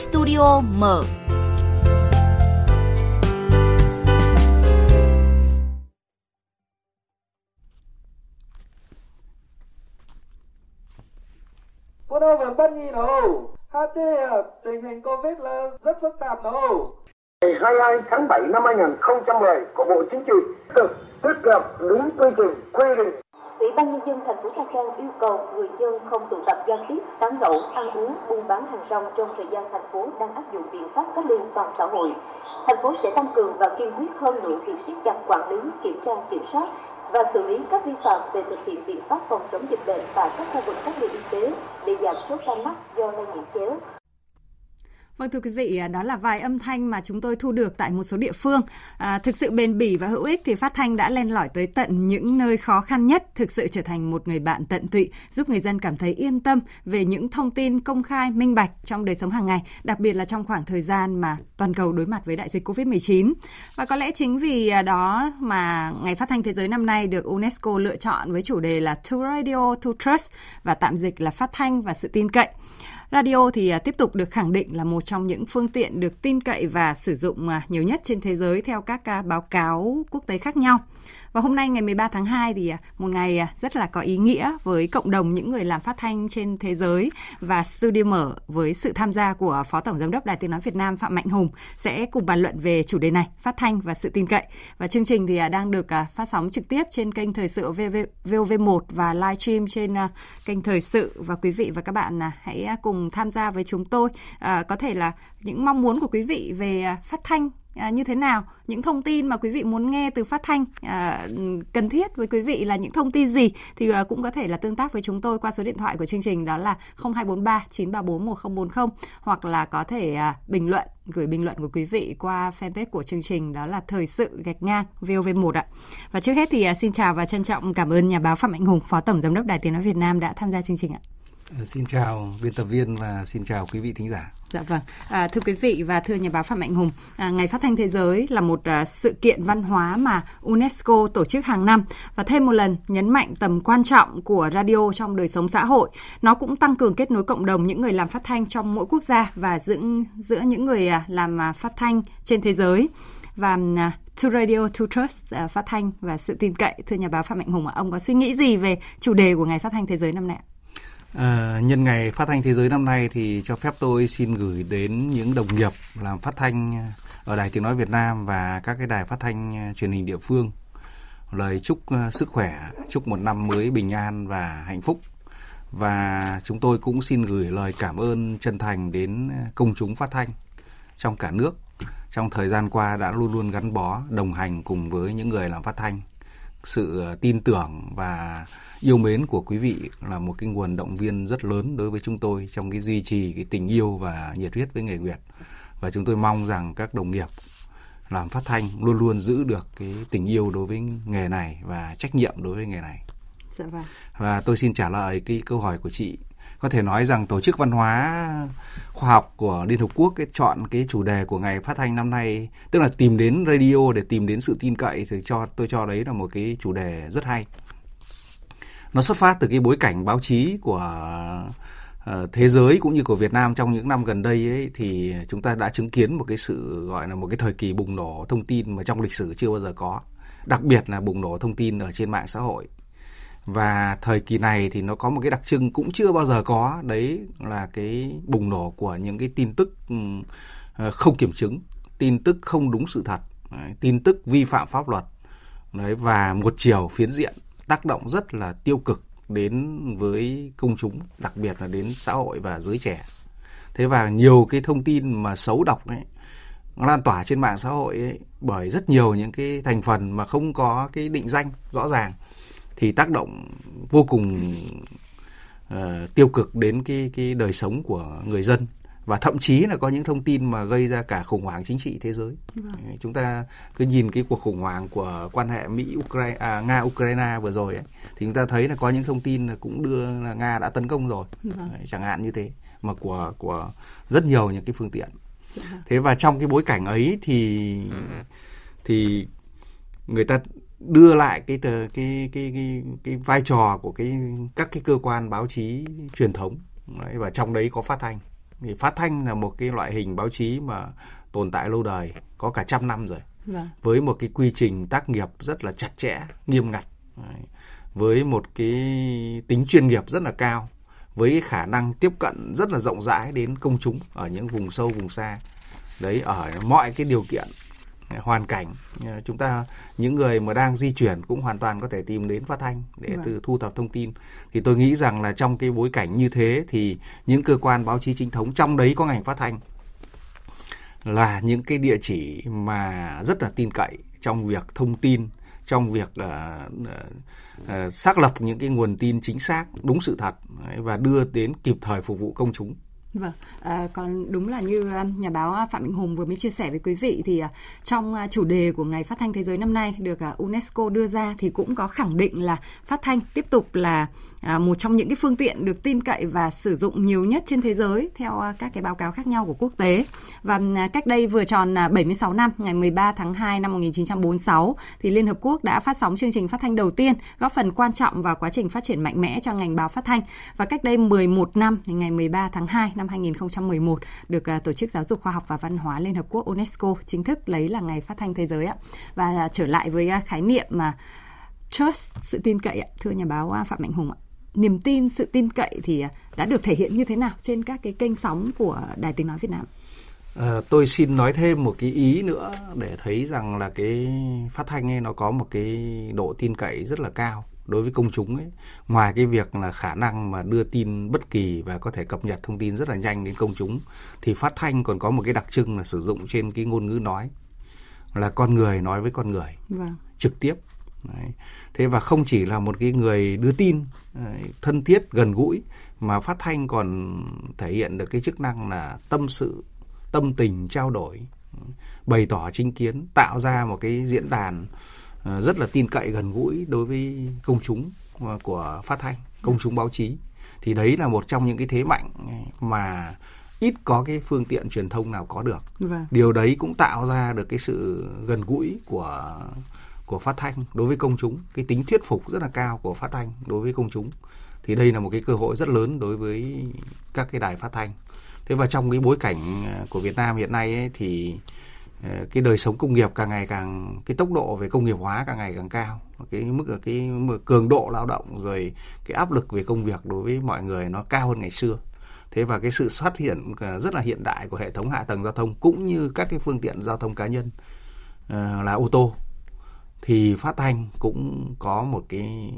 Studio mở. Cô đâu vẫn bất nghi đâu. HT tình hình Covid là rất phức tạp đâu. Ngày 22 tháng 7 năm 2010 của Bộ Chính trị thực thiết lập đúng quy trình quy định Ủy ban nhân dân thành phố Nha Trang yêu cầu người dân không tụ tập giao tiếp, tán gẫu, ăn uống, buôn bán hàng rong trong thời gian thành phố đang áp dụng biện pháp cách ly toàn xã hội. Thành phố sẽ tăng cường và kiên quyết hơn nữa việc siết chặt quản lý, kiểm tra, kiểm soát và xử lý các vi phạm về thực hiện biện pháp phòng chống dịch bệnh tại các khu vực cách ly y tế để giảm số ca mắc do lây nhiễm chéo. Vâng thưa quý vị, à, đó là vài âm thanh mà chúng tôi thu được tại một số địa phương. À, thực sự bền bỉ và hữu ích thì phát thanh đã len lỏi tới tận những nơi khó khăn nhất, thực sự trở thành một người bạn tận tụy, giúp người dân cảm thấy yên tâm về những thông tin công khai, minh bạch trong đời sống hàng ngày, đặc biệt là trong khoảng thời gian mà toàn cầu đối mặt với đại dịch Covid-19. Và có lẽ chính vì à, đó mà Ngày Phát thanh Thế giới năm nay được UNESCO lựa chọn với chủ đề là To Radio to Trust và tạm dịch là phát thanh và sự tin cậy. Radio thì à, tiếp tục được khẳng định là một trong những phương tiện được tin cậy và sử dụng à, nhiều nhất trên thế giới theo các à, báo cáo quốc tế khác nhau. Và hôm nay ngày 13 tháng 2 thì à, một ngày à, rất là có ý nghĩa với cộng đồng những người làm phát thanh trên thế giới và studio mở với sự tham gia của Phó Tổng Giám đốc Đài Tiếng Nói Việt Nam Phạm Mạnh Hùng sẽ cùng bàn luận về chủ đề này, phát thanh và sự tin cậy. Và chương trình thì à, đang được phát sóng trực tiếp trên kênh Thời sự VOV1 và live stream trên kênh Thời sự và quý vị và các bạn hãy cùng tham gia với chúng tôi. À, có thể là những mong muốn của quý vị về phát thanh à, như thế nào những thông tin mà quý vị muốn nghe từ phát thanh à, cần thiết với quý vị là những thông tin gì thì à, cũng có thể là tương tác với chúng tôi qua số điện thoại của chương trình đó là 0243 934 1040 hoặc là có thể à, bình luận gửi bình luận của quý vị qua fanpage của chương trình đó là thời sự gạch ngang VOV1 ạ. Và trước hết thì à, xin chào và trân trọng cảm ơn nhà báo Phạm Mạnh Hùng, Phó Tổng Giám đốc Đài Tiếng Nói Việt Nam đã tham gia chương trình ạ. Ờ, xin chào biên tập viên và xin chào quý vị thính giả. Dạ vâng, à, thưa quý vị và thưa nhà báo Phạm Mạnh Hùng, à, Ngày Phát thanh Thế giới là một à, sự kiện văn hóa mà UNESCO tổ chức hàng năm và thêm một lần nhấn mạnh tầm quan trọng của radio trong đời sống xã hội. Nó cũng tăng cường kết nối cộng đồng những người làm phát thanh trong mỗi quốc gia và giữa giữa những người à, làm à, phát thanh trên thế giới và à, To Radio To Trust à, phát thanh và sự tin cậy. Thưa nhà báo Phạm Mạnh Hùng, ông có suy nghĩ gì về chủ đề của Ngày Phát thanh Thế giới năm nay ạ? À, nhân ngày phát thanh thế giới năm nay thì cho phép tôi xin gửi đến những đồng nghiệp làm phát thanh ờ, ở Đài Tiếng Nói Việt Nam và các cái đài phát thanh ờ, truyền hình địa phương. Lời chúc sức khỏe, chúc một năm mới bình an và hạnh phúc. Và chúng tôi cũng xin gửi lời cảm ơn chân thành đến công chúng phát thanh trong cả nước. Trong thời gian qua đã luôn luôn gắn bó đồng hành cùng với những người làm phát thanh sự tin tưởng và yêu mến của quý vị là một cái nguồn động viên rất lớn đối với chúng tôi trong cái duy trì cái tình yêu và nhiệt huyết với nghề Nguyệt và chúng tôi mong rằng các đồng nghiệp làm phát thanh luôn luôn giữ được cái tình yêu đối với nghề này và trách nhiệm đối với nghề này. Dạ vâng. Và tôi xin trả lời cái câu hỏi của chị. Có thể nói rằng tổ chức văn hóa khoa học của Liên Hợp Quốc cái chọn cái chủ đề của ngày phát thanh năm nay tức là tìm đến radio để tìm đến sự tin cậy thì cho tôi cho đấy là một cái chủ đề rất hay. Nó xuất phát từ cái bối cảnh báo chí của uh, thế giới cũng như của Việt Nam trong những năm gần đây ấy thì chúng ta đã chứng kiến một cái sự gọi là một cái thời kỳ bùng nổ thông tin mà trong lịch sử chưa bao giờ có. Đặc biệt là bùng nổ thông tin ở trên mạng xã hội và thời kỳ này thì nó có một cái đặc trưng cũng chưa bao giờ có. Đấy là cái bùng nổ của những cái tin tức ừ, ờ, không kiểm chứng tin tức không đúng sự thật đấy, tin tức vi phạm pháp luật. Đấy và một chiều phiến diện tác động rất là tiêu cực đến với công chúng, đặc biệt là đến xã hội và giới trẻ. Thế và nhiều cái thông tin mà xấu độc ấy lan tỏa trên mạng xã hội ấy, bởi rất nhiều những cái thành phần mà không có cái định danh rõ ràng thì tác động vô cùng uh, tiêu cực đến cái cái đời sống của người dân và thậm chí là có những thông tin mà gây ra cả khủng hoảng chính trị thế giới. Vâng. Chúng ta cứ nhìn cái cuộc khủng hoảng của quan hệ Mỹ Ukraine à, Nga Ukraine vừa rồi ấy, thì chúng ta thấy là có những thông tin là cũng đưa là Nga đã tấn công rồi. Vâng. chẳng hạn như thế mà của của rất nhiều những cái phương tiện. Dạ. Thế và trong cái bối cảnh ấy thì thì người ta đưa lại cái cái cái cái cái, cái vai trò của cái các cái cơ quan báo chí truyền thống. Đấy, và trong đấy có phát thanh. Thì phát thanh là một cái loại hình báo chí mà tồn tại lâu đời có cả trăm năm rồi. Vâng. với một cái quy trình tác nghiệp rất là chặt chẽ nghiêm ngặt. Đấy. với một cái tính chuyên nghiệp rất là cao. Với cái khả năng tiếp cận rất là rộng rãi đến công chúng ở những vùng sâu vùng xa. Đấy ở mọi cái điều kiện hoàn cảnh. Chúng ta những người mà đang di chuyển cũng hoàn toàn có thể tìm đến phát thanh để Vâng. từ thu thập thông tin. Thì tôi nghĩ rằng là trong cái bối cảnh như thế thì những cơ quan báo chí chính thống trong đấy có ngành phát thanh là những cái địa chỉ mà rất là tin cậy trong việc thông tin trong việc ờ, ờ, ờ, xác lập những cái nguồn tin chính xác đúng sự thật và đưa đến kịp thời phục vụ công chúng Vâng, à, còn đúng là như à, nhà báo à, Phạm Mạnh Hùng vừa mới chia sẻ với quý vị thì à, trong chủ đề của Ngày Phát thanh Thế giới năm nay được UNESCO đưa ra thì cũng có khẳng định là phát thanh tiếp tục là một trong những cái phương tiện được tin cậy và sử dụng nhiều nhất trên thế giới theo các cái báo cáo khác nhau của quốc tế. Và cách đây vừa tròn 76 năm, ngày 13 tháng 2 năm 1946 thì Liên Hợp Quốc đã phát sóng chương trình phát thanh đầu tiên góp phần quan trọng vào quá trình phát triển mạnh mẽ cho ngành báo phát thanh. Và cách đây 11 năm thì ngày 13 tháng 2 năm 2011 được à, Tổ chức Giáo dục Khoa học và Văn hóa Liên Hợp Quốc UNESCO chính thức lấy là ngày phát thanh thế giới ạ. Và trở lại với à, khái niệm mà trust sự tin cậy ạ, thưa nhà báo à, Phạm Mạnh Hùng ạ. Niềm tin, sự tin cậy thì đã được thể hiện như thế nào trên các cái kênh sóng của Đài Tiếng nói Việt Nam? À, tôi xin nói thêm một cái ý nữa để thấy rằng là cái phát thanh ấy nó có một cái độ tin cậy rất là cao đối với công chúng ấy ngoài cái việc là khả năng mà đưa tin bất kỳ và có thể cập nhật thông tin rất là nhanh đến công chúng thì phát thanh còn có một cái đặc trưng là sử dụng trên cái ngôn ngữ nói là con người nói với con người Vâng. trực tiếp Đấy. thế và không chỉ là một cái người đưa tin thân thiết gần gũi mà phát thanh còn thể hiện được cái chức năng là tâm sự tâm tình trao đổi bày tỏ chính kiến tạo ra một cái diễn đàn rất là tin cậy gần gũi đối với công chúng ờ, của phát thanh công chúng báo chí. Thì đấy là một trong những cái thế mạnh mà ít có cái phương tiện truyền thông nào có được. Vâng. điều đấy cũng tạo ra được cái sự gần gũi của của phát thanh đối với công chúng. Cái tính thuyết phục rất là cao của phát thanh đối với công chúng. Thì đây là một cái cơ hội rất lớn đối với các cái đài phát thanh. Thế và trong cái bối cảnh ờ, của Việt Nam hiện nay ấy, thì ờ, Ờ, cái đời sống công nghiệp càng ngày càng, cái tốc độ về công nghiệp hóa càng ngày càng cao. Cái mức cái mức cường độ lao động rồi cái áp lực về công việc đối với mọi người nó cao hơn ngày xưa. Thế và cái sự xuất hiện ờ, rất là hiện đại của hệ thống hạ tầng giao thông cũng như các cái phương tiện giao thông cá nhân ờ, là ô tô, thì phát thanh cũng có một cái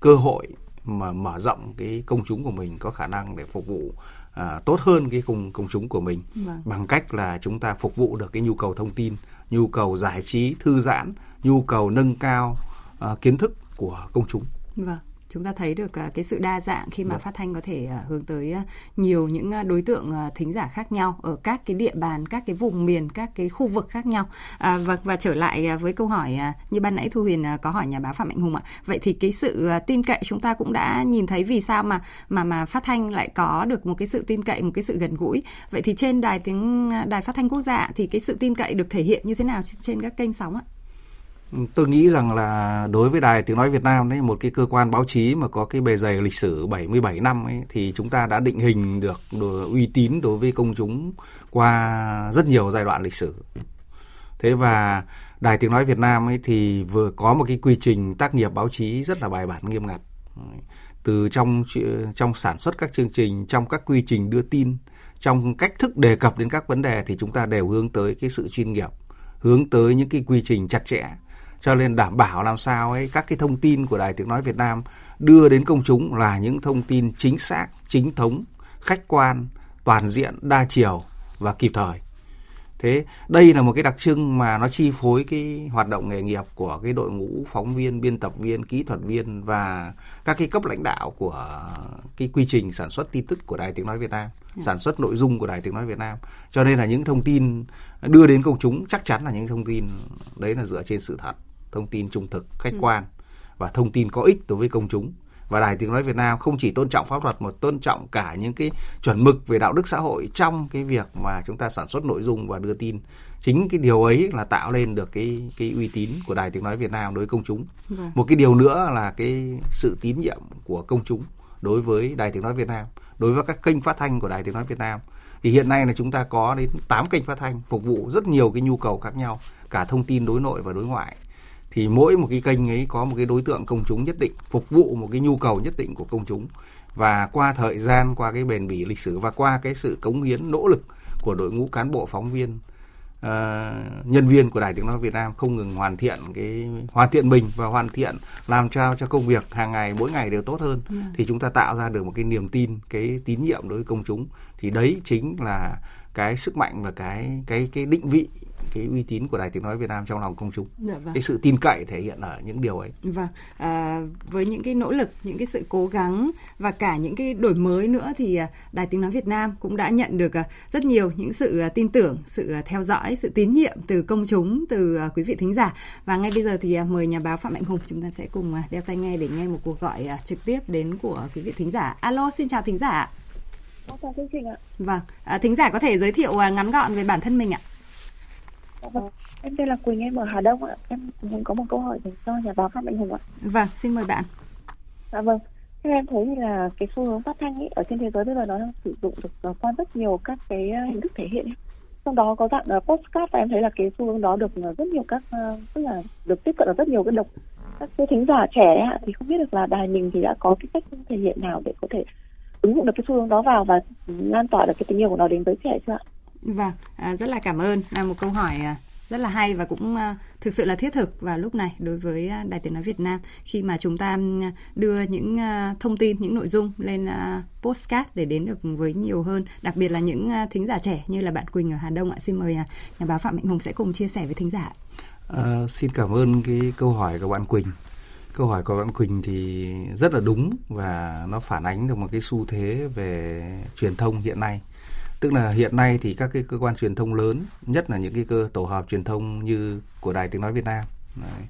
cơ hội mà mở rộng cái công chúng của mình có khả năng để phục vụ à, tốt hơn cái công công chúng của mình Vâng. bằng cách là chúng ta phục vụ được cái nhu cầu thông tin, nhu cầu giải trí, thư giãn, nhu cầu nâng cao à, kiến thức của công chúng. Vâng, chúng ta thấy được à, cái sự đa dạng khi mà phát thanh có thể à, hướng tới à, nhiều những đối tượng thính giả khác nhau ở các cái địa bàn, các cái vùng miền, các cái khu vực khác nhau. À, và và trở lại với câu hỏi như ban nãy Thu Huyền có hỏi nhà báo Phạm Mạnh Hùng ạ. Vậy thì cái sự tin cậy chúng ta cũng đã nhìn thấy vì sao mà mà mà phát thanh lại có được một cái sự tin cậy, một cái sự gần gũi. Vậy thì trên đài tiếng đài phát thanh quốc gia thì cái sự tin cậy được thể hiện như thế nào trên các kênh sóng ạ? Tôi nghĩ rằng là đối với Đài Tiếng Nói Việt Nam đấy, một cái cơ quan báo chí mà có cái bề dày lịch sử 77 năm ấy, thì chúng ta đã định hình được đồ- uy tín đối với công chúng qua rất nhiều giai đoạn lịch sử. Thế và Đài Tiếng Nói Việt Nam ấy thì vừa có một cái quy trình tác nghiệp báo chí rất là bài bản nghiêm ngặt. Từ trong trong sản xuất các chương trình, trong các quy trình đưa tin, trong cách thức đề cập đến các vấn đề thì chúng ta đều hướng tới cái sự chuyên nghiệp, hướng tới những cái quy trình chặt chẽ cho nên đảm bảo làm sao ấy các cái thông tin của Đài Tiếng Nói Việt Nam đưa đến công chúng là những thông tin chính xác, chính thống, khách quan, toàn diện, đa chiều và kịp thời. Thế đây là một cái đặc trưng mà nó chi phối cái hoạt động nghề nghiệp của cái đội ngũ phóng viên, biên tập viên, kỹ thuật viên và các cái cấp lãnh đạo của cái quy trình sản xuất tin tức của Đài Tiếng Nói Việt Nam, sản xuất nội dung của Đài Tiếng Nói Việt Nam. Cho nên là những thông tin đưa đến công chúng chắc chắn là những thông tin đấy là dựa trên sự thật, thông tin trung thực, khách quan và thông tin có ích đối với công chúng và Đài Tiếng Nói Việt Nam không chỉ tôn trọng pháp luật mà tôn trọng cả những cái chuẩn mực về đạo đức xã hội trong cái việc mà chúng ta sản xuất nội dung và đưa tin. Chính cái điều ấy là tạo lên được cái cái uy tín của Đài Tiếng Nói Việt Nam đối với công chúng. Vâng. Một cái điều nữa là cái sự tín nhiệm của công chúng đối với Đài Tiếng Nói Việt Nam, đối với các kênh phát thanh của Đài Tiếng Nói Việt Nam. Thì hiện nay là chúng ta có đến 8 kênh phát thanh phục vụ rất nhiều cái nhu cầu khác nhau, cả thông tin đối nội và đối ngoại. Thì mỗi một cái kênh ấy có một cái đối tượng công chúng nhất định, phục vụ một cái nhu cầu nhất định của công chúng. Và qua thời gian, qua cái bền bỉ lịch sử và qua cái sự cống hiến nỗ lực của đội ngũ cán bộ phóng viên uh, nhân viên của Đài Tiếng nói Việt Nam không ngừng hoàn thiện cái hoàn thiện mình và hoàn thiện làm sao cho công việc hàng ngày mỗi ngày đều tốt hơn yeah. thì chúng ta tạo ra được một cái niềm tin, cái tín nhiệm đối với công chúng thì đấy chính là cái sức mạnh và cái cái cái định vị cái uy tín của đài tiếng nói Việt Nam trong lòng công chúng dạ vâng. cái sự tin cậy thể hiện ở những điều ấy vâng à, với những cái nỗ lực những cái sự cố gắng và cả những cái đổi mới nữa thì à, đài tiếng nói Việt Nam cũng đã nhận được à, rất nhiều những sự à, tin tưởng sự theo dõi sự tín nhiệm từ công chúng từ quý vị thính giả và ngay bây giờ thì mời nhà báo Phạm Mạnh Hùng chúng ta sẽ cùng đeo tai nghe để nghe một cuộc gọi trực tiếp đến của quý vị thính giả alo xin chào thính giả chào chương trình ạ. Vâng, à, thính giả có thể giới thiệu ngắn gọn về bản thân mình ạ. Vâng, em tên là Quỳnh, em ở Hà Đông ạ. Em muốn có một câu hỏi dành cho nhà báo Phạm Mạnh Hùng ạ. Vâng, xin mời bạn. Dạ vâng. Theo em thấy thì là cái xu hướng phát thanh ấy, ở trên thế giới bây giờ nó đang sử dụng được qua rất nhiều các cái ờ, hình thức thể hiện ấy. Trong đó có dạng uh, postcard và em thấy là cái xu hướng đó được rất nhiều các uh, tức là được tiếp cận được rất nhiều cái độc các cái thính giả trẻ ấy, thì không biết được là đài mình thì đã có cái cách thể hiện nào để có thể ứng dụng được cái xu hướng đó vào và lan tỏa được cái tình yêu của nó đến với trẻ chưa ạ? Vâng, à, rất là cảm ơn. Là một câu hỏi à, rất là hay và cũng à, thực sự là thiết thực vào lúc này đối với à, Đài Tiếng Nói Việt Nam khi mà chúng ta à, đưa những à, thông tin, những nội dung lên à, postcard để đến được với nhiều hơn, đặc biệt là những thính giả trẻ như là bạn Quỳnh ở Hà Đông ạ. Xin mời nhà báo Phạm Mạnh Hùng sẽ cùng chia sẻ với thính giả. À, xin cảm ơn cái câu hỏi của bạn Quỳnh. Câu hỏi của bạn Quỳnh thì rất là đúng và nó phản ánh được một cái xu thế về truyền thông hiện nay tức là hiện nay thì các cái cơ quan truyền thông lớn nhất là những cái cơ tổ hợp truyền thông như của đài tiếng nói Việt Nam Đấy.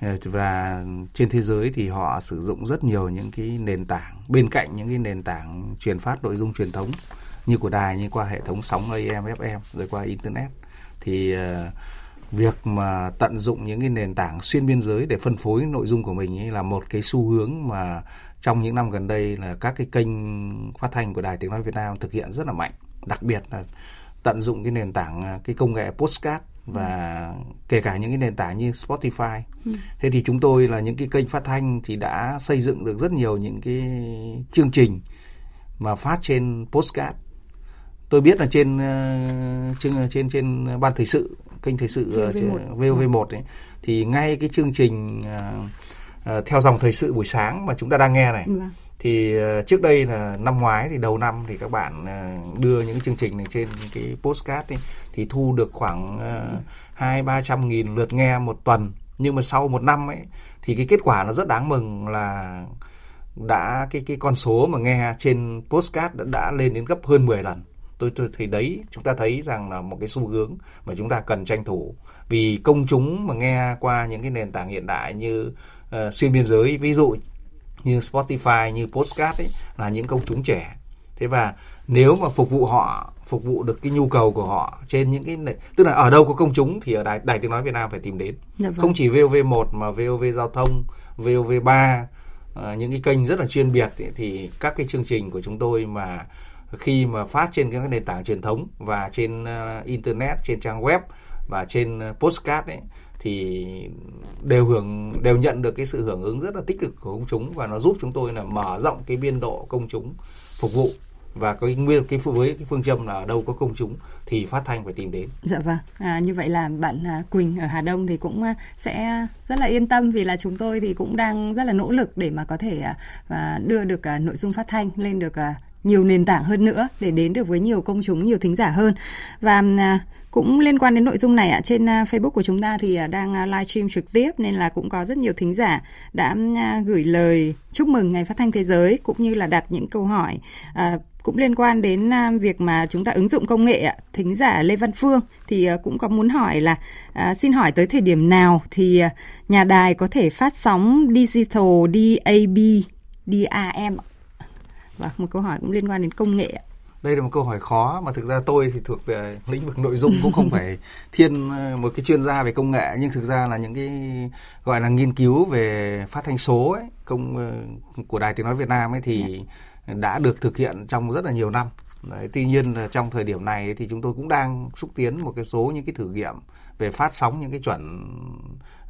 Ờ, và trên thế giới thì họ sử dụng rất nhiều những cái nền tảng bên cạnh những cái nền tảng truyền phát nội dung truyền thống như của đài như qua hệ thống sóng AM FM rồi qua internet thì uh, việc mà tận dụng những cái nền tảng xuyên biên giới để phân phối nội dung của mình ấy là một cái xu hướng mà trong những năm gần đây là các cái kênh phát thanh của đài tiếng nói Việt Nam thực hiện rất là mạnh đặc biệt là tận dụng cái nền tảng à, cái công nghệ postcard và ừ. kể cả những cái nền tảng như Spotify. Ừ. Thế thì chúng tôi là những cái kênh phát thanh thì đã xây dựng được rất nhiều những cái chương trình mà phát trên postcard. Tôi biết là trên trên trên trên ban thời sự kênh thời sự VV1, VOV1 ấy thì ngay cái chương trình uh, uh, theo dòng thời sự buổi sáng mà chúng ta đang nghe này. Ừ thì ờ, trước đây là năm ngoái thì đầu năm thì các bạn ờ, đưa những chương trình này trên cái postcard ấy, thì thu được khoảng ờ, hai ba trăm nghìn lượt nghe một tuần. Nhưng mà sau một năm ấy thì cái kết quả nó rất đáng mừng là đã cái cái con số mà nghe trên postcard đã, đã lên đến gấp hơn 10 lần. Tôi, tôi thấy đấy chúng ta thấy rằng là một cái xu hướng mà chúng ta cần tranh thủ. Vì công chúng mà nghe qua những cái nền tảng hiện đại như uh, xuyên biên giới ví dụ như Spotify như Postcard ấy là những công chúng trẻ thế và nếu mà phục vụ họ phục vụ được cái nhu cầu của họ trên những cái này, tức là ở đâu có công chúng thì ở đài đài tiếng nói Việt Nam phải tìm đến dạ vâng. không chỉ VOV1 mà VOV giao thông VOV3 uh, những cái kênh rất là chuyên biệt ấy, thì các cái chương trình của chúng tôi mà khi mà phát trên các nền tảng truyền thống và trên uh, internet trên trang web và trên uh, postcard ấy thì đều hưởng đều nhận được cái sự hưởng ứng rất là tích cực của công chúng và nó giúp chúng tôi là mở rộng cái biên độ công chúng phục vụ và cái nguyên cái với cái phương châm là ở đâu có công chúng thì phát thanh phải tìm đến. Dạ vâng. À, như vậy là bạn à, Quỳnh ở Hà Đông thì cũng à, sẽ rất là yên tâm vì là chúng tôi thì cũng đang rất là nỗ lực để mà có thể à, à đưa được à, nội dung phát thanh lên được à, nhiều nền tảng hơn nữa để đến được với nhiều công chúng, nhiều thính giả hơn. Và à, cũng liên quan đến nội dung này ạ, trên à, Facebook của chúng ta thì à, đang live livestream trực tiếp nên là cũng có rất nhiều thính giả đã gửi lời chúc mừng ngày phát thanh thế giới cũng như là đặt những câu hỏi cũng liên quan đến việc mà chúng ta ứng dụng công nghệ ạ. Thính giả Lê Văn Phương thì cũng có muốn hỏi là xin hỏi tới thời điểm nào thì nhà đài có thể phát sóng digital DAB DAM. Và một câu hỏi cũng liên quan đến công nghệ ạ. đây là một câu hỏi khó mà thực ra tôi thì thuộc về lĩnh vực nội dung cũng không phải thiên ờ, một cái chuyên gia về công nghệ nhưng thực ra là những cái gọi là nghiên cứu về phát thanh số ấy, công ờ, của đài tiếng nói Việt Nam ấy thì dạ. đã được thực hiện trong rất là nhiều năm. Đấy, tuy nhiên là trong thời điểm này thì chúng tôi cũng đang xúc tiến một cái số những cái thử nghiệm về phát sóng những cái chuẩn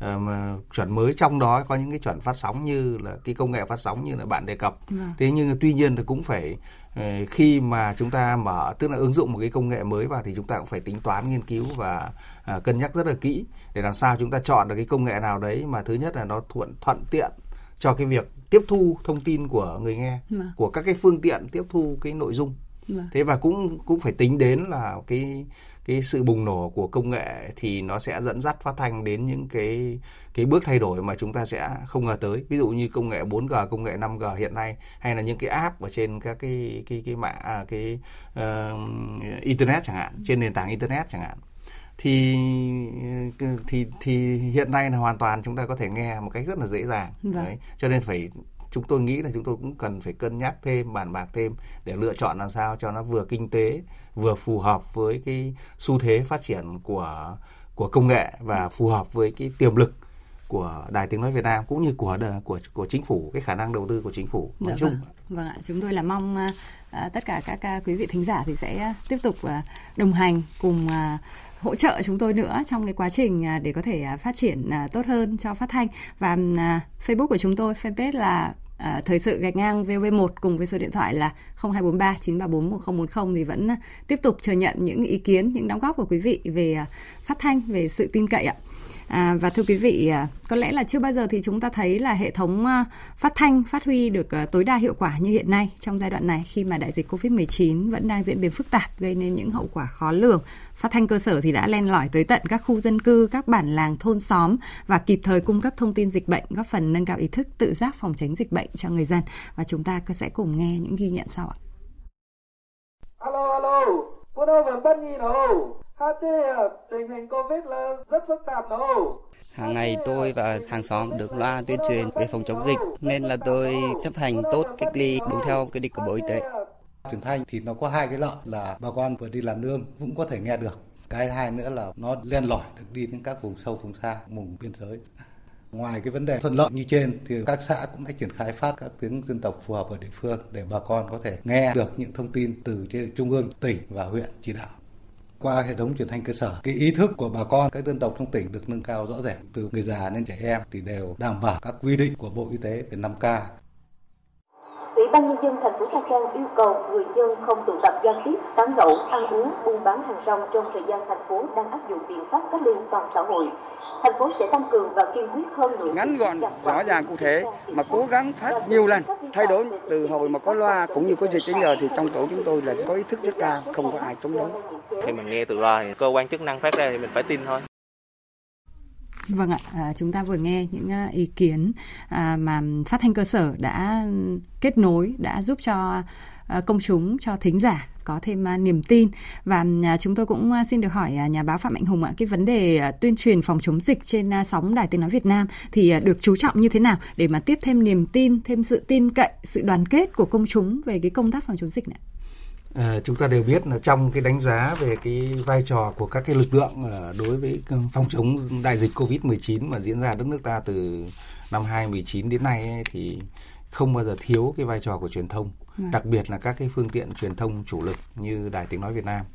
uh, chuẩn mới trong đó có những cái chuẩn phát sóng như là cái công nghệ phát sóng như là bạn đề cập. Ừ. Thế nhưng tuy nhiên thì cũng phải uh, khi mà chúng ta mở tức là ứng dụng một cái công nghệ mới vào thì chúng ta cũng phải tính toán nghiên cứu và uh, cân nhắc rất là kỹ để làm sao chúng ta chọn được cái công nghệ nào đấy mà thứ nhất là nó thuận thuận tiện cho cái việc tiếp thu thông tin của người nghe, ừ. của các cái phương tiện tiếp thu cái nội dung Vâng. Thế và cũng cũng phải tính đến là cái cái sự bùng nổ của công nghệ thì nó sẽ dẫn dắt phát thanh đến những cái cái bước thay đổi mà chúng ta sẽ không ngờ tới. Ví dụ như công nghệ 4G, công nghệ 5G hiện nay hay là những cái app ở trên các cái cái cái mạng à, cái uh, internet chẳng hạn, trên nền tảng internet chẳng hạn thì thì thì hiện nay là hoàn toàn chúng ta có thể nghe một cách rất là dễ dàng vâng. đấy cho nên phải chúng tôi nghĩ là chúng tôi cũng cần phải cân nhắc thêm bàn bạc thêm để lựa chọn làm sao cho nó vừa kinh tế vừa phù hợp với cái xu thế phát triển của của công nghệ và phù hợp với cái tiềm lực của Đài Tiếng nói Việt Nam cũng như của của của chính phủ cái khả năng đầu tư của chính phủ nói dạ, chung. Vâng. vâng ạ, chúng tôi là mong uh, tất cả các uh, quý vị thính giả thì sẽ tiếp tục uh, đồng hành cùng uh, hỗ trợ chúng tôi nữa trong cái quá trình để có thể phát triển tốt hơn cho phát thanh và Facebook của chúng tôi fanpage là À, thời sự gạch ngang VV1 cùng với số điện thoại là 0243 934 1040 thì vẫn à, tiếp tục chờ nhận những ý kiến, những đóng góp của quý vị về à, phát thanh, về sự tin cậy ạ. À, và thưa quý vị, à, có lẽ là chưa bao giờ thì chúng ta thấy là hệ thống à, phát thanh phát huy được à, tối đa hiệu quả như hiện nay trong giai đoạn này khi mà đại dịch Covid-19 vẫn đang diễn biến phức tạp gây nên những hậu quả khó lường. Phát thanh cơ sở thì đã len lỏi tới tận các khu dân cư, các bản làng, thôn xóm và kịp thời cung cấp thông tin dịch bệnh, góp phần nâng cao ý thức tự giác phòng tránh dịch bệnh cho người dân. Và chúng ta sẽ cùng nghe những ghi nhận sau ạ. Alo, alo, cô đâu vẫn bất nhi đâu tình hình Covid là rất phức tạp đâu. Hàng ngày tôi và hàng xóm được loa tuyên truyền về phòng chống dịch nên là tôi chấp hành tốt cách ly đúng theo quy định của Bộ Y tế. Truyền thanh thì nó có hai cái lợi là bà con vừa đi làm nương cũng có thể nghe được. Cái hai nữa là nó len lỏi được đi đến các vùng sâu vùng xa, vùng biên giới. Ngoài cái vấn đề thuận lợi như trên thì các xã cũng đã triển khai phát các tiếng dân tộc phù hợp ở địa phương để bà con có thể nghe được những thông tin từ trên trung ương, tỉnh và huyện chỉ đạo qua hệ thống truyền thanh cơ sở cái ý thức của bà con các dân tộc trong tỉnh được nâng cao rõ rệt từ người già đến trẻ em thì đều đảm bảo các quy định của bộ y tế về 5K Ủy ban Nhân dân thành phố Trang yêu cầu người dân không tụ tập giao tiếp, tán gẫu, ăn uống, buôn bán hàng rong trong thời gian thành phố đang áp dụng biện pháp cách ly toàn xã hội. Thành phố sẽ tăng cường và kiên quyết hơn nữa. Ngắn gọn, rõ ràng cụ thể mà cố gắng phát nhiều lần, thay đổi từ hồi mà có loa cũng như có dịch đến giờ thì trong tổ chúng tôi là có ý thức rất cao, không có ai chống đối. Khi mình nghe từ loa thì cơ quan chức năng phát ra thì mình phải tin thôi. Vâng ạ, à, chúng ta vừa nghe những à, ý kiến à, mà phát thanh cơ sở đã kết nối, đã giúp cho à, công chúng, cho thính giả có thêm à, niềm tin và à, chúng tôi cũng à, xin được hỏi à, nhà báo Phạm Mạnh Hùng ạ cái vấn đề à, tuyên truyền phòng chống dịch trên à, sóng đài tiếng nói Việt Nam thì à, được chú trọng như thế nào để mà tiếp thêm niềm tin, thêm sự tin cậy, sự đoàn kết của công chúng về cái công tác phòng chống dịch này? À, chúng ta đều biết là trong cái đánh giá về cái vai trò của các cái lực lượng uh, đối với phòng chống đại dịch Covid-19 mà diễn ra đất nước ta từ năm 2019 đến nay ấy, thì không bao giờ thiếu cái vai trò của truyền thông, ừ. đặc biệt là các cái phương tiện truyền thông chủ lực như Đài Tiếng Nói Việt Nam.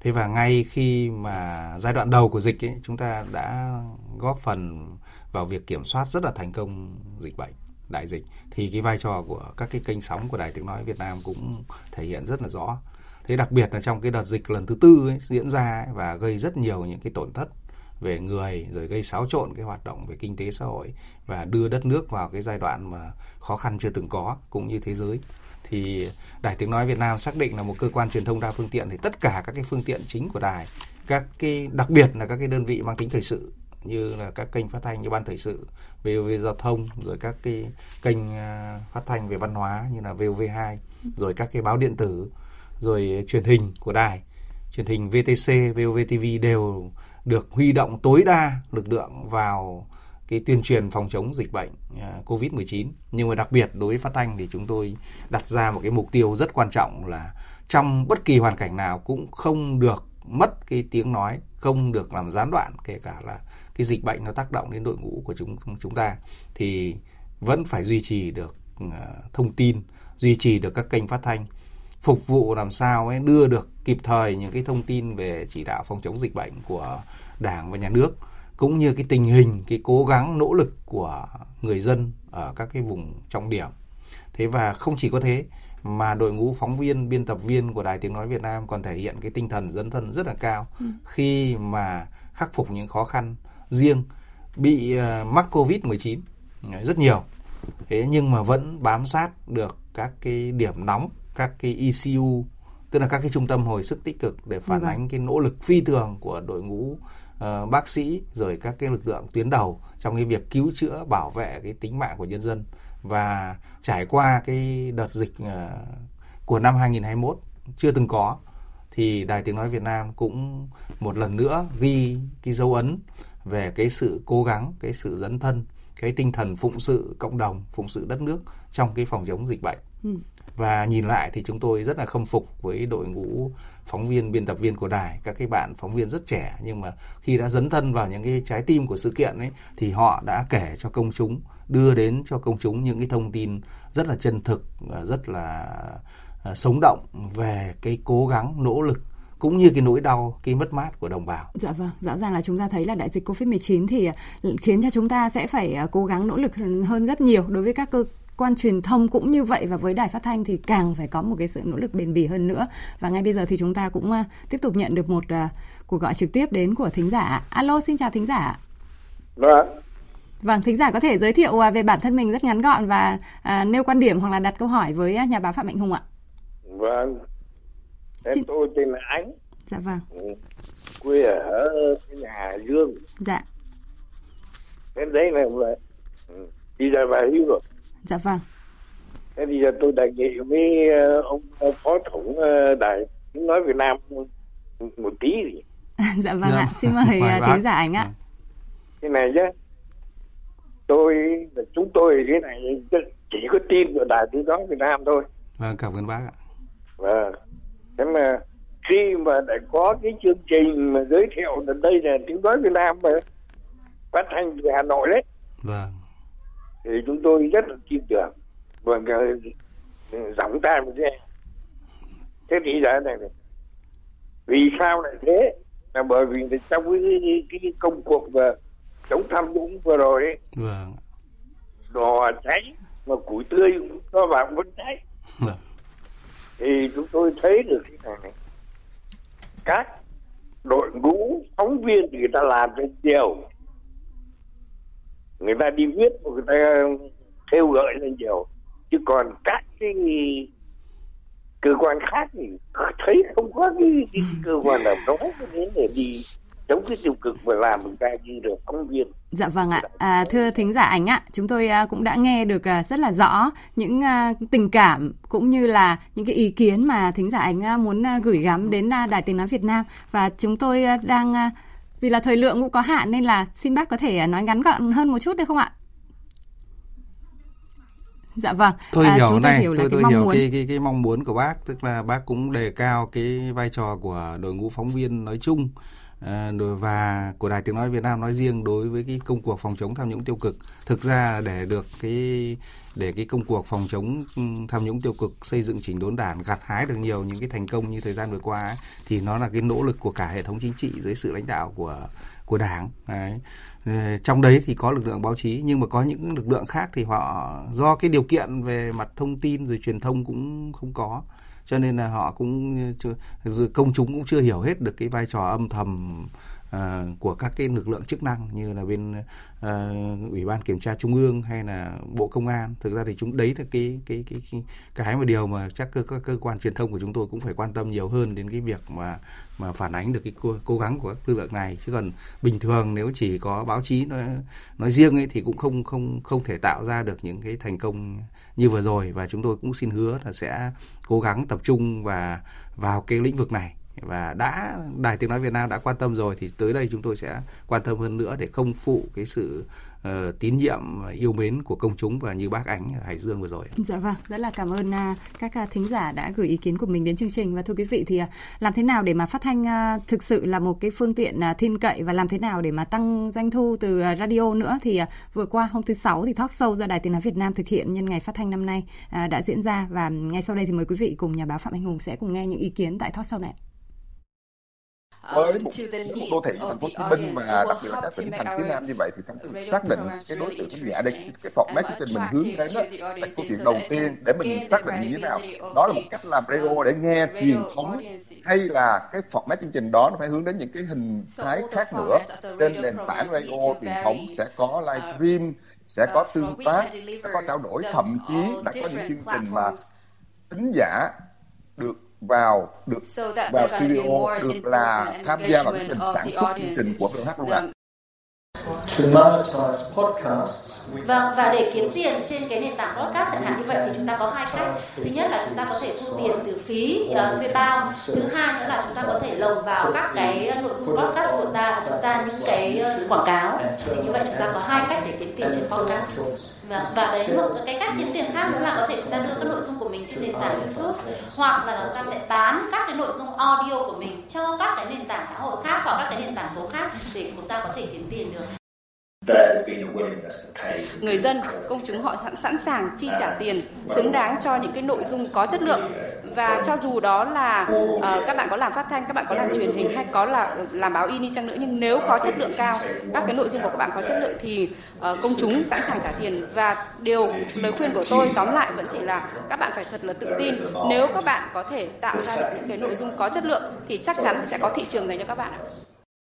Thế và ngay khi mà giai đoạn đầu của dịch ấy, chúng ta đã góp phần vào việc kiểm soát rất là thành công dịch bệnh đại dịch thì cái vai trò của các cái kênh sóng của Đài Tiếng Nói Việt Nam cũng thể hiện rất là rõ. Thế đặc biệt là trong cái đợt dịch lần thứ tư ấy, diễn ra ấy, và gây rất nhiều những cái tổn thất về người rồi gây xáo trộn cái hoạt động về kinh tế xã hội và đưa đất nước vào cái giai đoạn mà khó khăn chưa từng có cũng như thế giới thì Đài Tiếng Nói Việt Nam xác định là một cơ quan truyền thông đa phương tiện thì tất cả các cái phương tiện chính của đài các cái đặc biệt là các cái đơn vị mang tính thời sự như là các kênh phát thanh như ban thời sự VOV giao thông, rồi các cái kênh à, phát thanh về văn hóa như là VOV2 rồi các cái báo điện tử, rồi truyền hình của đài truyền hình VTC VOV TV đều được huy động tối đa lực lượng vào cái tuyên truyền phòng chống dịch bệnh à, Covid-19. Nhưng mà đặc biệt đối với phát thanh thì chúng tôi đặt ra một cái mục tiêu rất quan trọng là trong bất kỳ hoàn cảnh nào cũng không được mất cái tiếng nói, không được làm gián đoạn kể cả là cái dịch bệnh nó tác động đến đội ngũ của chúng chúng ta thì vẫn phải duy trì được ờ, thông tin, duy trì được các kênh phát thanh phục vụ làm sao ấy đưa được kịp thời những cái thông tin về chỉ đạo phòng chống dịch bệnh của Đảng và nhà nước cũng như cái tình hình cái cố gắng nỗ lực của người dân ở các cái vùng trọng điểm. Thế và không chỉ có thế mà đội ngũ phóng viên, biên tập viên của Đài Tiếng nói Việt Nam còn thể hiện cái tinh thần dấn thân rất là cao ừ. khi mà khắc phục những khó khăn riêng bị uh, mắc Covid-19 rất nhiều. Thế nhưng mà vẫn bám sát được các cái điểm nóng, các cái ECU tức là các cái trung tâm hồi sức tích cực để phản vâng. ánh cái nỗ lực phi thường của đội ngũ uh, bác sĩ rồi các cái lực lượng tuyến đầu trong cái việc cứu chữa bảo vệ cái tính mạng của nhân dân và trải qua cái đợt dịch uh, của năm 2021 chưa từng có thì Đài Tiếng Nói Việt Nam cũng một lần nữa ghi cái dấu ấn về cái sự cố gắng, cái sự dấn thân, cái tinh thần phụng sự cộng đồng, phụng sự đất nước trong cái phòng chống dịch bệnh. Ừ và nhìn lại thì chúng tôi rất là khâm phục với đội ngũ phóng viên biên tập viên của đài các cái bạn phóng viên rất trẻ nhưng mà khi đã dấn thân vào những cái trái tim của sự kiện ấy thì họ đã kể cho công chúng đưa đến cho công chúng những cái thông tin rất là chân thực rất là à, sống động về cái cố gắng nỗ lực cũng như cái nỗi đau, cái mất mát của đồng bào. Dạ vâng, rõ ràng là chúng ta thấy là đại dịch Covid-19 thì à, khiến cho chúng ta sẽ phải à, cố gắng nỗ lực hơn rất nhiều. Đối với các cơ quan truyền thông cũng như vậy và với đài phát thanh thì càng phải có một cái sự nỗ lực bền bỉ hơn nữa. Và ngay bây giờ thì chúng ta cũng uh, tiếp tục nhận được một cuộc gọi trực tiếp đến của thính giả. Alo xin chào thính giả vâng Vâng, thính giả có thể giới thiệu uh, về bản thân mình rất ngắn gọn và uh, nêu quan điểm hoặc là đặt câu hỏi với uh, nhà báo Phạm Mạnh Hùng ạ. Vâng, em Xin... tôi tên là Ánh. Dạ vâng. Ừ. Quê ở nhà Hà Dương. Dạ. Đến đấy là ừ. bây giờ bà hưu rồi. Dạ vâng. Thế bây giờ tôi đề nghị với ờ, ông phó thủ ờ, đài tiếng nói Việt Nam một tí gì. dạ vâng dạ. ạ, xin mời ờ, thính giả ảnh ạ. Thế này chứ, tôi chúng tôi thế này chỉ có tin vào đài tiếng nói Việt Nam thôi. Vâng, cảm ơn bác ạ. Vâng. Thế mà khi mà đã có cái chương trình mà giới thiệu là đây là tiếng nói Việt Nam mà phát thanh từ Hà Nội đấy. Vâng thì chúng tôi rất là tin tưởng và giọng tai một nghe thế thì giờ này, này vì sao lại thế là bởi vì trong cái, cái, cái công cuộc và chống tham nhũng vừa rồi ấy, vâng. đò cháy mà củi tươi nó vào vẫn cháy. Vâng. thì chúng tôi thấy được cái này, các đội ngũ phóng viên thì người ta làm rất nhiều người ta đi viết người ta kêu gợi lên nhiều chứ còn các cái cơ quan khác thì thấy không có cái, cái cơ quan nào nói đến để đi chống cái tiêu cực và làm người ta như được phóng viên. Dạ vâng ạ. À, thưa thính giả ảnh ạ, chúng tôi à, cũng đã nghe được à, rất là rõ những à, tình cảm cũng như là những cái ý kiến mà thính giả ảnh muốn gửi gắm đến Đài Tiếng nói Việt Nam và chúng tôi đang vì là thời lượng cũng có hạn nên là xin bác có thể nói ngắn gọn hơn một chút được không ạ? Dạ vâng. Tôi à, hiểu này, hiểu tôi tôi hiểu muốn. cái cái cái mong muốn của bác, tức là bác cũng đề cao cái vai trò của đội ngũ phóng viên nói chung Ờ, và của Đài Tiếng nói Việt Nam nói riêng đối với cái công cuộc phòng chống tham nhũng tiêu cực. Thực ra để được cái để cái công cuộc phòng chống tham nhũng tiêu cực xây dựng chỉnh đốn đảng gặt hái được nhiều những cái thành công như thời gian vừa qua ấy, thì nó là cái nỗ lực của cả hệ thống chính trị dưới sự lãnh đạo của của đảng đấy. Ờ, trong đấy thì có lực lượng báo chí nhưng mà có những lực lượng khác thì họ do cái điều kiện về mặt thông tin rồi truyền thông cũng không có cho nên là họ cũng công chúng cũng chưa hiểu hết được cái vai trò âm thầm à, của các cái lực lượng chức năng như là bên à, ủy ban kiểm tra trung ương hay là bộ công an. Thực ra thì chúng đấy là cái cái cái cái cái mà điều mà chắc cơ các cơ quan truyền thông của chúng tôi cũng phải quan tâm nhiều hơn đến cái việc mà mà phản ánh được cái cố, cố gắng của các lực lượng này. Chứ còn bình thường nếu chỉ có báo chí nói nói riêng ấy thì cũng không không không thể tạo ra được những cái thành công như vừa rồi. Và chúng tôi cũng xin hứa là sẽ cố gắng tập trung và vào cái lĩnh vực này và đã Đài Tiếng Nói Việt Nam đã quan tâm rồi thì tới đây chúng tôi sẽ quan tâm hơn nữa để không phụ cái sự uh, tín nhiệm yêu mến của công chúng và như bác ánh ở Hải Dương vừa rồi. Dạ vâng, rất là cảm ơn uh, các uh, thính giả đã gửi ý kiến của mình đến chương trình. Và thưa quý vị thì uh, làm thế nào để mà phát thanh uh, thực sự là một cái phương tiện uh, tin cậy và làm thế nào để mà tăng doanh thu từ uh, radio nữa thì uh, vừa qua hôm thứ sáu thì talk show do Đài Tiếng nói Việt Nam thực hiện nhân ngày phát thanh năm nay uh, đã diễn ra. Và ngay sau đây thì mời quý vị cùng nhà báo Phạm Anh Hùng sẽ cùng nghe những ý kiến tại talk show này với một, một đô thị thành phố Hồ Chí Minh và đặc biệt là các tỉnh thành phía Nam như vậy thì trong việc xác định cái đối tượng khán giả đây cái format chương trình mình hướng đến đó là câu chuyện đầu tiên để mình xác định như thế nào. đó là một cách làm radio để nghe truyền thống hay là cái format chương trình đó nó phải hướng đến những cái hình thái khác nữa. trên nền tảng radio truyền thống sẽ có live stream sẽ có tương tác sẽ có trao đổi thậm chí đã có những chương trình mà thính giả được vào được vào studio được là tham gia vào cái trình sản xuất chương trình của VH luôn ạ. Vâng, và để kiếm tiền trên cái nền tảng podcast chẳng hạn như vậy thì chúng ta có hai cách. Thứ nhất là chúng ta có thể thu tiền từ phí uh, thuê bao. Thứ hai nữa là chúng ta có thể lồng vào các cái nội dung podcast của ta chúng ta những cái uh, quảng cáo. Thì như vậy chúng ta có hai cách để kiếm tiền trên podcast. Và, và đấy một cái cách kiếm tiền khác nữa là có thể chúng ta đưa các nội dung của mình trên nền tảng YouTube hoặc là chúng ta sẽ bán các cái nội dung audio của mình cho các cái nền tảng xã hội khác hoặc các cái nền tảng số khác để chúng ta có thể kiếm tiền được. Người dân, công chúng họ sẵn sẵn sàng chi trả tiền xứng đáng cho những cái nội dung có chất lượng. Và cho dù đó là uh, các bạn có làm phát thanh, các bạn có làm truyền hình hay có là làm báo in đi chăng nữa nhưng nếu có chất lượng cao, các cái nội dung của các bạn có chất lượng thì uh, công chúng sẵn sàng trả tiền. Và điều lời khuyên của tôi tóm lại vẫn chỉ là các bạn phải thật là tự tin. Nếu các bạn có thể tạo ra được những cái nội dung có chất lượng thì chắc chắn sẽ có thị trường dành cho các bạn ạ.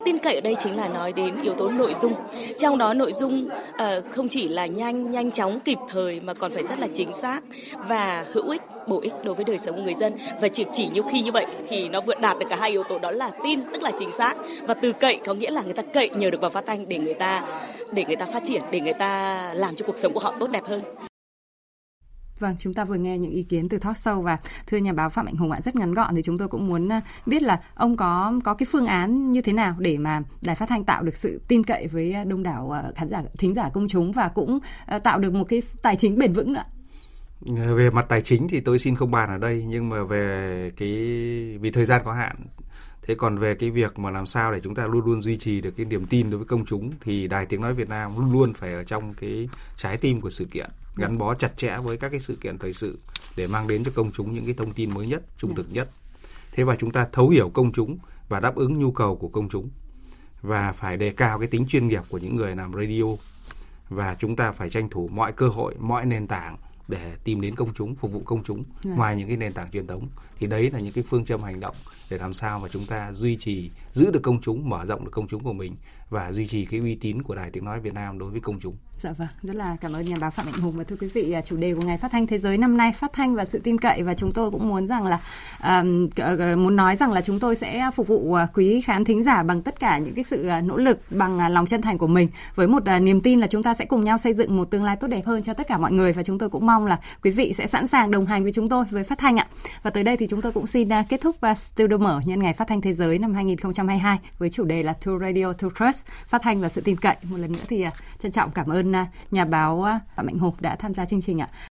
Tin cậy ở đây chính là nói đến yếu tố nội dung. Trong đó nội dung uh, không chỉ là nhanh, nhanh chóng, kịp thời mà còn phải rất là chính xác và hữu ích, bổ ích đối với đời sống của người dân. Và chỉ chỉ nhiều khi như vậy thì nó vượt đạt được cả hai yếu tố đó là tin tức là chính xác và từ cậy có nghĩa là người ta cậy nhờ được vào phát thanh để người ta để người ta phát triển, để người ta làm cho cuộc sống của họ tốt đẹp hơn. Vâng, chúng ta vừa nghe những ý kiến từ talk show và thưa nhà báo Phạm Mạnh Hùng ạ, rất ngắn gọn thì chúng tôi cũng muốn ờ, biết là ông có có cái phương án như thế nào để mà đài phát thanh tạo được sự tin cậy với ờ, đông đảo ờ, khán giả, thính giả công chúng và cũng tạo được một cái tài chính bền vững nữa. Về mặt tài chính thì tôi xin không bàn ở đây nhưng mà về cái vì thời gian có hạn Thế còn về cái việc mà làm sao để chúng ta luôn luôn duy trì được cái niềm tin đối với công chúng thì Đài Tiếng Nói Việt Nam luôn luôn phải ở trong cái trái tim của sự kiện gắn bó chặt chẽ với các cái sự kiện thời sự để mang đến cho công chúng những cái thông tin mới nhất, trung thực nhất. Thế và chúng ta thấu hiểu công chúng và đáp ứng nhu cầu của công chúng. Và phải đề cao cái tính chuyên nghiệp của những người làm radio. Và chúng ta phải tranh thủ mọi cơ hội, mọi nền tảng để tìm đến công chúng, phục vụ công chúng yeah. ngoài những cái nền tảng truyền thống. Thì đấy là những cái phương châm hành động để làm sao mà chúng ta duy trì giữ được công chúng, mở rộng được công chúng của mình và duy trì cái uy tín của Đài Tiếng nói Việt Nam đối với công chúng. Dạ vâng, rất là cảm ơn nhà báo Phạm Mạnh Hùng. Và thưa quý vị, à, chủ đề của ngày phát thanh thế giới năm nay phát thanh và sự tin cậy. Và chúng tôi cũng muốn rằng là uh, muốn nói rằng là chúng tôi sẽ phục vụ à, quý khán thính giả bằng tất cả những cái sự à, nỗ lực bằng lòng chân thành của mình. Với một uh, niềm tin là chúng ta sẽ cùng nhau xây dựng một tương lai tốt đẹp hơn cho tất cả mọi người. Và chúng tôi cũng mong là quý vị sẽ sẵn sàng đồng hành với chúng tôi với phát thanh ạ. Và tới đây thì chúng tôi cũng xin uh, kết thúc uh, studio mở nhân ngày phát thanh thế giới năm 2022 với chủ đề là To Radio To Trust phát thanh và sự tin cậy. Một lần nữa thì à, trân trọng cảm ơn à, nhà báo à, Phạm Mạnh Hùng đã tham gia chương trình ạ.